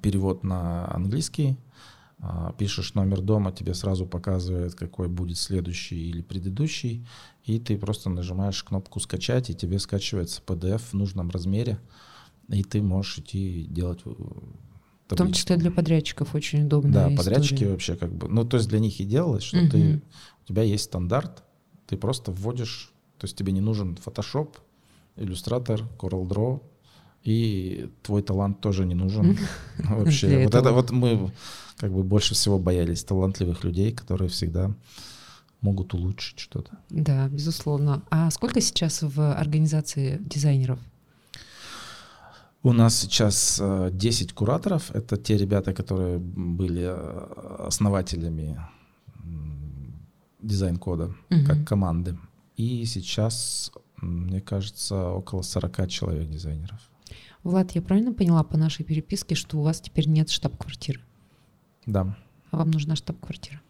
перевод на английский, а, пишешь номер дома, тебе сразу показывает, какой будет следующий или предыдущий, и ты просто нажимаешь кнопку «Скачать», и тебе скачивается PDF в нужном размере, и ты можешь идти делать э, В том табличку. числе для подрядчиков очень удобно. Да, подрядчики вообще как бы, ну то есть для них и делалось, что ты, Мгм. у тебя есть стандарт, ты просто вводишь, то есть тебе не нужен Photoshop, Illustrator, CorelDRAW, и твой талант тоже не нужен вообще. Для Вот это вот мы как бы больше всего боялись талантливых людей, которые всегда могут улучшить что-то. Да, безусловно. А сколько сейчас в организации дизайнеров? У нас сейчас э, 10 кураторов. Это те ребята, которые были э, основателями дизайн-кода Мгм. как команды. И сейчас, мне кажется, около 40 человек дизайнеров. Влад, я правильно поняла по нашей переписке, что у вас теперь нет штаб-квартиры? Да. А вам нужна штаб-квартира?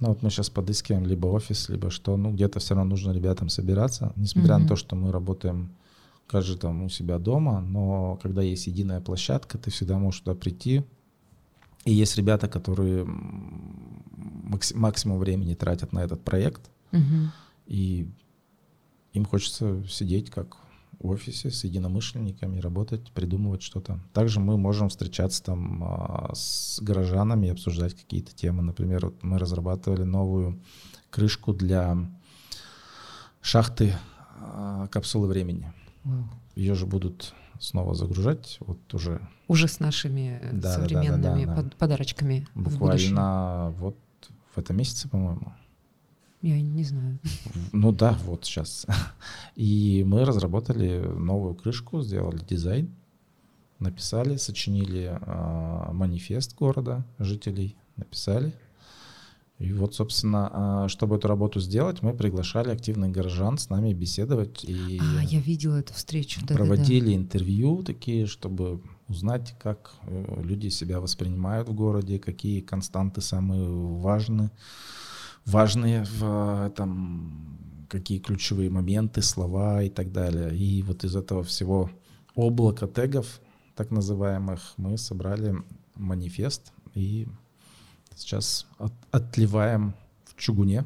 Ну вот мы сейчас подыскиваем либо офис, либо что. Ну где-то все равно нужно ребятам собираться. Несмотря Мгм. на то, что мы работаем каждый там у себя дома, но когда есть единая площадка, ты всегда можешь туда прийти. И есть ребята, которые максимум времени тратят на этот проект, угу. и им хочется сидеть как в офисе с единомышленниками, работать, придумывать что-то. Также мы можем встречаться там а, с горожанами и обсуждать какие-то темы. Например, вот мы разрабатывали новую крышку для шахты а, капсулы времени. Ее же будут снова загружать, вот уже. Уже с нашими да, современными да, да, да, да. подарочками. Буквально вот в этом месяце, по-моему. Я не знаю. Ну да, вот сейчас. И мы разработали новую крышку, сделали дизайн, написали, сочинили э, манифест города, жителей, написали. И вот, собственно, а, чтобы эту работу сделать, мы приглашали активных горожан с нами беседовать. И а, я видела эту встречу. Да, проводили да, да. интервью такие, чтобы узнать, как э, люди себя воспринимают в городе, какие константы самые важные важные в этом, какие ключевые моменты, слова и так далее. И вот из этого всего облака тегов, так называемых, мы собрали манифест и сейчас от, отливаем в чугуне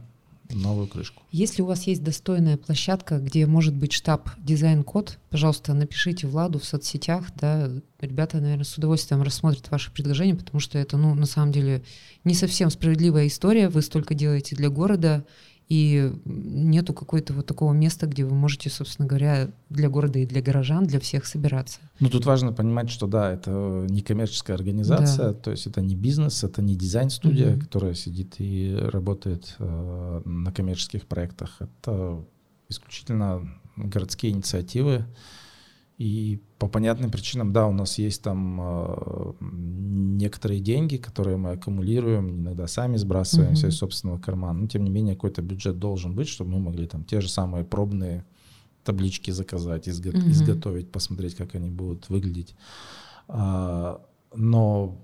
новую крышку. Если у вас есть достойная площадка, где может быть штаб дизайн-код, пожалуйста, напишите Владу в соцсетях, да, ребята, наверное, с удовольствием рассмотрят ваше предложение, потому что это, ну, на самом деле, не совсем справедливая история, вы столько делаете для города, и нету какого-то вот такого места, где вы можете, собственно говоря, для города и для горожан, для всех собираться. Ну, тут важно понимать, что да, это не коммерческая организация, да. то есть это не бизнес, это не дизайн-студия, угу. которая сидит и работает э, на коммерческих проектах. Это исключительно городские инициативы, и по понятным причинам, да, у нас есть там э, некоторые деньги, которые мы аккумулируем, иногда сами сбрасываем mm-hmm. из собственного кармана. Но тем не менее какой-то бюджет должен быть, чтобы мы могли там те же самые пробные таблички заказать, изго- mm-hmm. изготовить, посмотреть, как они будут выглядеть. А, но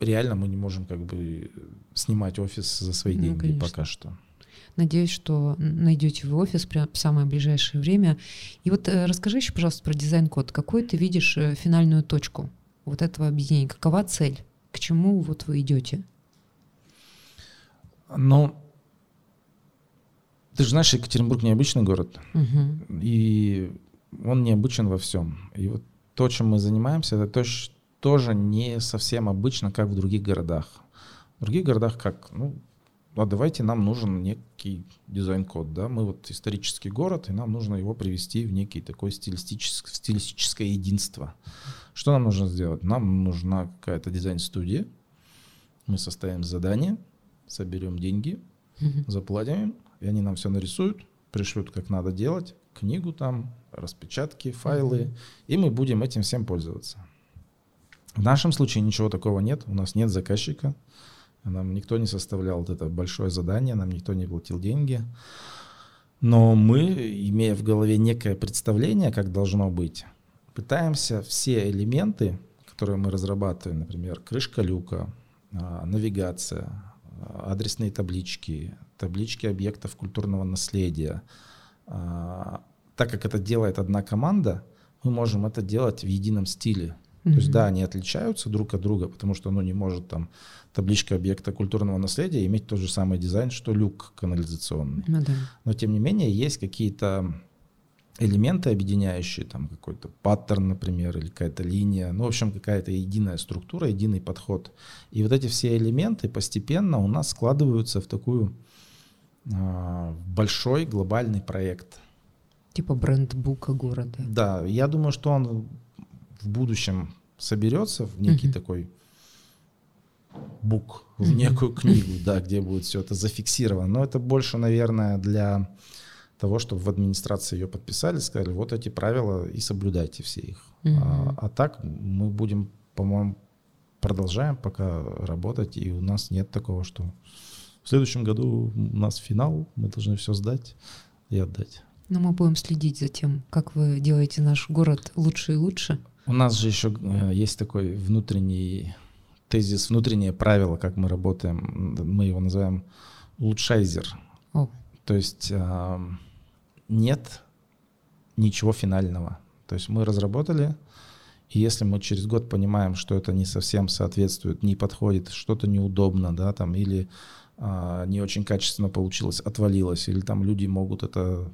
реально мы не можем как бы снимать офис за свои ну, деньги конечно. пока что. Надеюсь, что найдете вы офис прямо в самое ближайшее время. И вот э, расскажи еще, пожалуйста, про дизайн-код. Какой ты видишь э, финальную точку вот этого объединения? Какова цель? К чему вот вы идете? Ну, ты же знаешь, Екатеринбург необычный город. Угу. И он необычен во всем. И вот то, чем мы занимаемся, это то, тоже не совсем обычно, как в других городах. В других городах как? Ну, а давайте нам нужен некий дизайн-код, да, мы вот исторический город, и нам нужно его привести в некий такой стилистическое, стилистическое единство. Что нам нужно сделать? Нам нужна какая-то дизайн-студия, мы составим задание, соберем деньги, заплатим и они нам все нарисуют, пришлют, как надо делать, книгу там, распечатки, файлы, и мы будем этим всем пользоваться. В нашем случае ничего такого нет, у нас нет заказчика, нам никто не составлял вот это большое задание, нам никто не платил деньги. Но мы, имея в голове некое представление, как должно быть, пытаемся все элементы, которые мы разрабатываем, например, крышка люка, а, навигация, а, адресные таблички, таблички объектов культурного наследия, а, так как это делает одна команда, мы можем это делать в едином стиле. Mm-hmm. То есть, да, они отличаются друг от друга, потому что оно не может там табличка объекта культурного наследия иметь тот же самый дизайн, что люк канализационный. Ну, да. Но тем не менее есть какие-то элементы объединяющие, там какой-то паттерн, например, или какая-то линия, ну, в общем, какая-то единая структура, единый подход. И вот эти все элементы постепенно у нас складываются в такую э, большой глобальный проект. Типа брендбука города. Да, я думаю, что он в будущем соберется в некий uh-huh. такой бук, в некую книгу, да, где будет все это зафиксировано. Но это больше, наверное, для того, чтобы в администрации ее подписали, сказали, вот эти правила и соблюдайте все их. А, а так мы будем, по-моему, продолжаем пока работать, и у нас нет такого, что в следующем году у нас финал, мы должны все сдать и отдать. Но мы будем следить за тем, как вы делаете наш город лучше и лучше. У нас же еще э, есть такой внутренний тезис, внутреннее правило, как мы работаем. Мы его называем улучшайзер. О. То есть э, нет ничего финального. То есть мы разработали, и если мы через год понимаем, что это не совсем соответствует, не подходит, что-то неудобно, да, там, или а, не очень качественно получилось, отвалилось, или там люди могут это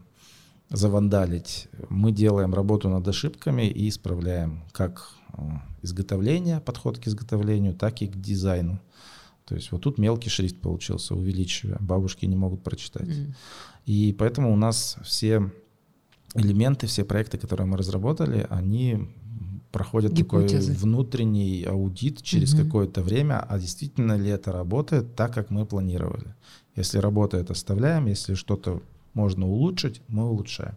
завандалить, мы делаем работу над ошибками и исправляем как а, изготовление, подход к изготовлению, так и к дизайну. То есть вот тут мелкий шрифт получился, увеличивая, бабушки не могут прочитать. Mm. И поэтому у нас все элементы, все проекты, которые мы разработали, они проходят Гипотезы. такой внутренний аудит через угу. какое-то время, а действительно ли это работает так, как мы планировали. Если работает, оставляем, если что-то можно улучшить, мы улучшаем.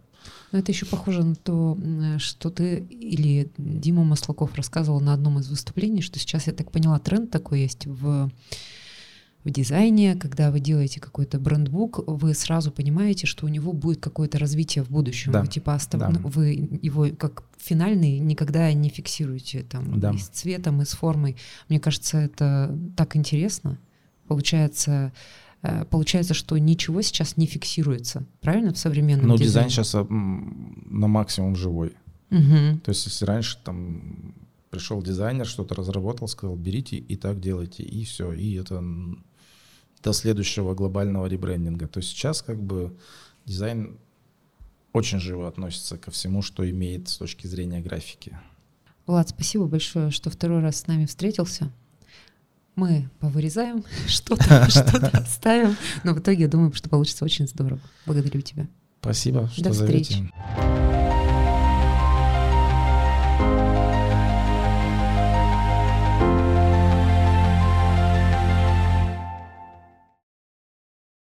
Но это еще похоже на то, что ты или Дима Маслаков рассказывал на одном из выступлений, что сейчас, я так поняла, тренд такой есть в в дизайне, когда вы делаете какой-то брендбук, вы сразу понимаете, что у него будет какое-то развитие в будущем. Да. Вы типа остав... да. Вы его как финальный никогда не фиксируете там да. и с цветом, и с формой. Мне кажется, это так интересно. Получается, получается, что ничего сейчас не фиксируется, правильно, в современном Но дизайне? дизайн сейчас на максимум живой. Угу. То есть если раньше там пришел дизайнер, что-то разработал, сказал, берите и так делайте, и все, и это до следующего глобального ребрендинга. То есть сейчас как бы дизайн очень живо относится ко всему, что имеет с точки зрения графики. Влад, спасибо большое, что второй раз с нами встретился мы повырезаем что-то, что-то отставим. Но в итоге я думаю, что получится очень здорово. Благодарю тебя. Спасибо, что До встречи. Зовете.